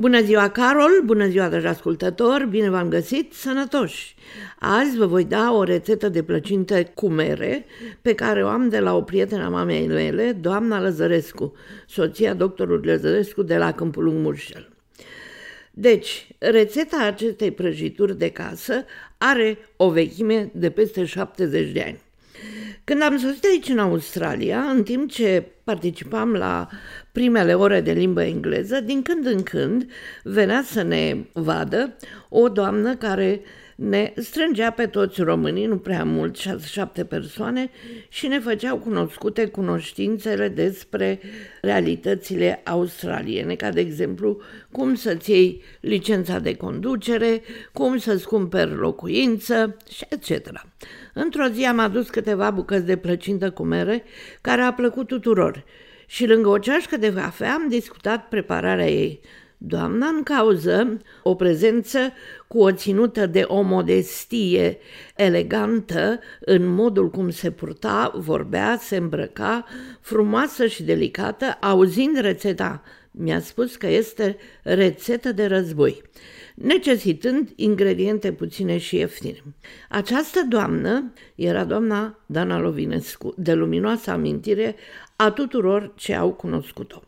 Bună ziua, Carol! Bună ziua, dragi ascultători! Bine v-am găsit! Sănătoși! Azi vă voi da o rețetă de plăcinte cu mere pe care o am de la o prietenă a mamei mele, doamna Lăzărescu, soția doctorului Lăzărescu de la Câmpul Lung Murșel. Deci, rețeta acestei prăjituri de casă are o vechime de peste 70 de ani. Când am sosit aici în Australia, în timp ce participam la primele ore de limbă engleză, din când în când venea să ne vadă o doamnă care ne strângea pe toți românii, nu prea mult, șase-șapte persoane, și ne făceau cunoscute cunoștințele despre realitățile australiene, ca de exemplu cum să-ți iei licența de conducere, cum să-ți cumperi locuință și etc. Într-o zi am adus câteva bucăți de plăcintă cu mere, care a plăcut tuturor, și lângă o ceașcă de cafea am discutat prepararea ei. Doamna în cauză, o prezență cu o ținută de o modestie elegantă în modul cum se purta, vorbea, se îmbrăca, frumoasă și delicată, auzind rețeta. Mi-a spus că este rețetă de război necesitând ingrediente puține și ieftine. Această doamnă era doamna Dana Lovinescu, de luminoasă amintire a tuturor ce au cunoscut-o.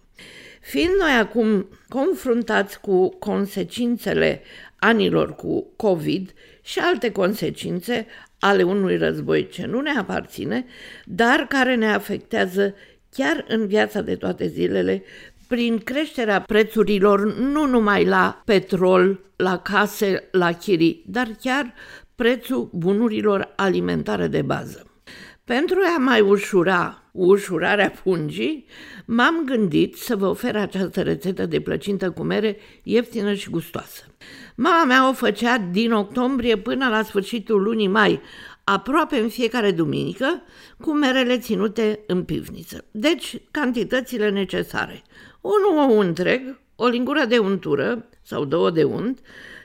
Fiind noi acum confruntați cu consecințele anilor cu COVID și alte consecințe ale unui război ce nu ne aparține, dar care ne afectează chiar în viața de toate zilele, prin creșterea prețurilor nu numai la petrol, la case, la chirii, dar chiar prețul bunurilor alimentare de bază. Pentru a mai ușura ușurarea pungii, m-am gândit să vă ofer această rețetă de plăcintă cu mere ieftină și gustoasă. Mama mea o făcea din octombrie până la sfârșitul lunii mai, aproape în fiecare duminică, cu merele ținute în pivniță. Deci, cantitățile necesare. Un ou întreg, o lingură de untură sau două de unt,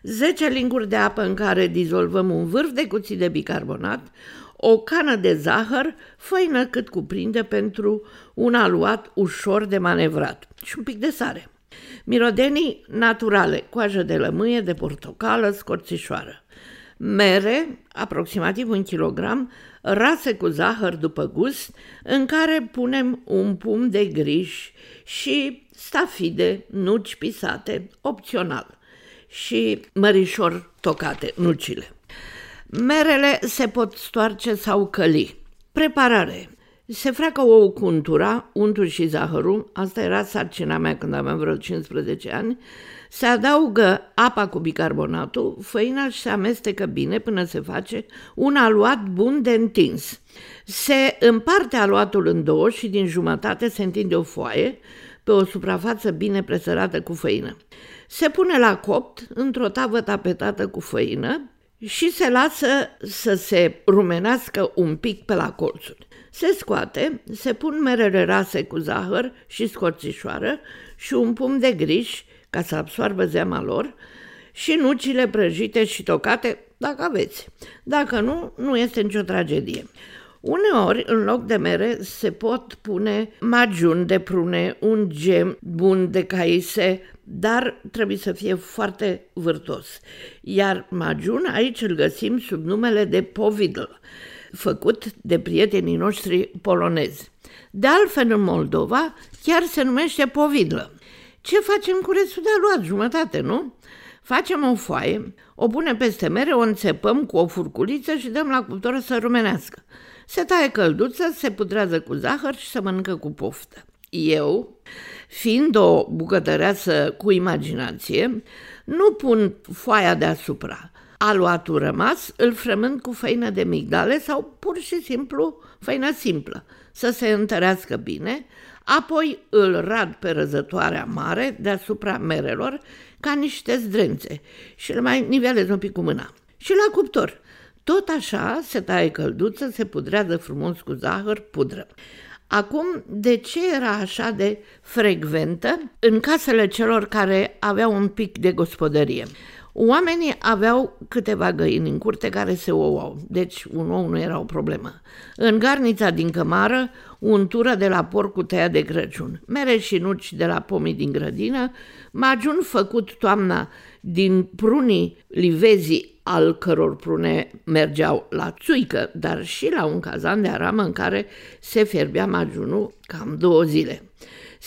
10 linguri de apă în care dizolvăm un vârf de cuțit de bicarbonat, o cană de zahăr, făină cât cuprinde pentru un aluat ușor de manevrat și un pic de sare. Mirodenii naturale, coajă de lămâie, de portocală, scorțișoară. Mere, aproximativ un kilogram, rase cu zahăr după gust, în care punem un pum de griș și stafide, nuci pisate, opțional, și mărișor tocate, nucile. Merele se pot stoarce sau căli. Preparare. Se freacă ou cu untura, untul și zahărul, asta era sarcina mea când aveam vreo 15 ani, se adaugă apa cu bicarbonatul, făina și se amestecă bine până se face un aluat bun de întins. Se împarte aluatul în două și din jumătate se întinde o foaie pe o suprafață bine presărată cu făină. Se pune la copt într-o tavă tapetată cu făină și se lasă să se rumenească un pic pe la colțuri. Se scoate, se pun merele rase cu zahăr și scorțișoară și un pum de griș ca să absoarbă zeama lor și nucile prăjite și tocate, dacă aveți. Dacă nu, nu este nicio tragedie. Uneori, în loc de mere, se pot pune magiun de prune, un gem bun de caise, dar trebuie să fie foarte vârtos. Iar magiun aici îl găsim sub numele de povidl, făcut de prietenii noștri polonezi. De altfel, în Moldova, chiar se numește povidlă. Ce facem cu restul de aluat? Jumătate, nu? Facem o foaie, o punem peste mere, o înțepăm cu o furculiță și dăm la cuptor să rumenească. Se taie călduță, se putrează cu zahăr și se mănâncă cu poftă. Eu, fiind o bucătăreață cu imaginație, nu pun foaia deasupra. Aluatul rămas îl frământ cu făină de migdale sau pur și simplu făină simplă, să se întărească bine, apoi îl rad pe răzătoarea mare deasupra merelor ca niște zdrențe și îl mai nivelez un pic cu mâna. Și la cuptor. Tot așa se taie călduță, se pudrează frumos cu zahăr, pudră. Acum, de ce era așa de frecventă în casele celor care aveau un pic de gospodărie? Oamenii aveau câteva găini în curte care se ouau, deci un ou nu era o problemă. În garnița din cămară, untură de la porcul tăiat de Crăciun, mere și nuci de la pomii din grădină, majun făcut toamna din prunii livezii al căror prune mergeau la țuică, dar și la un cazan de aramă în care se fierbea majunul cam două zile.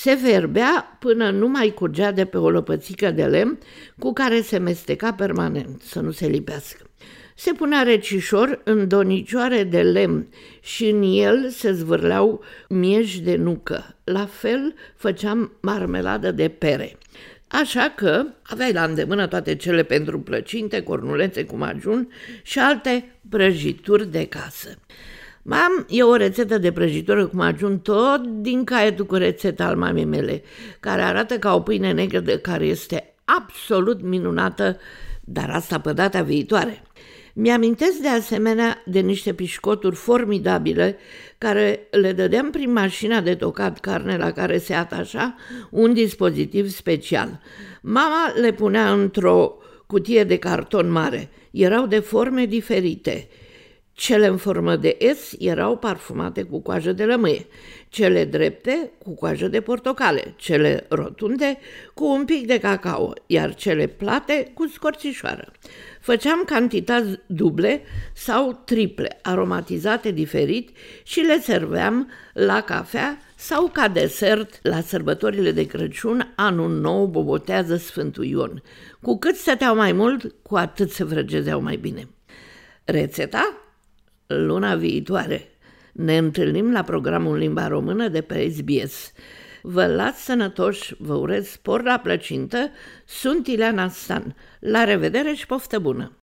Se ferbea până nu mai curgea de pe o lăpățică de lemn cu care se mesteca permanent, să nu se lipească. Se punea recișor în donicioare de lemn și în el se zvârleau mieși de nucă. La fel făceam marmeladă de pere. Așa că aveai la îndemână toate cele pentru plăcinte, cornulețe cu majun și alte prăjituri de casă. Mam, e o rețetă de prăjitură cu majun tot din caietul cu rețeta al mamei mele, care arată ca o pâine negră de care este absolut minunată, dar asta pe data viitoare. Mi-amintesc de asemenea de niște pișcoturi formidabile care le dădeam prin mașina de tocat carne la care se atașa un dispozitiv special. Mama le punea într-o cutie de carton mare. Erau de forme diferite. Cele în formă de S erau parfumate cu coajă de lămâie, cele drepte cu coajă de portocale, cele rotunde cu un pic de cacao, iar cele plate cu scorțișoară. Făceam cantități duble sau triple, aromatizate diferit și le serveam la cafea sau ca desert la sărbătorile de Crăciun, anul nou bobotează Sfântul Ion. Cu cât stăteau mai mult, cu atât se vrăgezeau mai bine. Rețeta? Luna viitoare. Ne întâlnim la programul Limba Română de pe SBS. Vă las sănătoși, vă urez spor la plăcintă, sunt Ileana Stan. La revedere și poftă bună!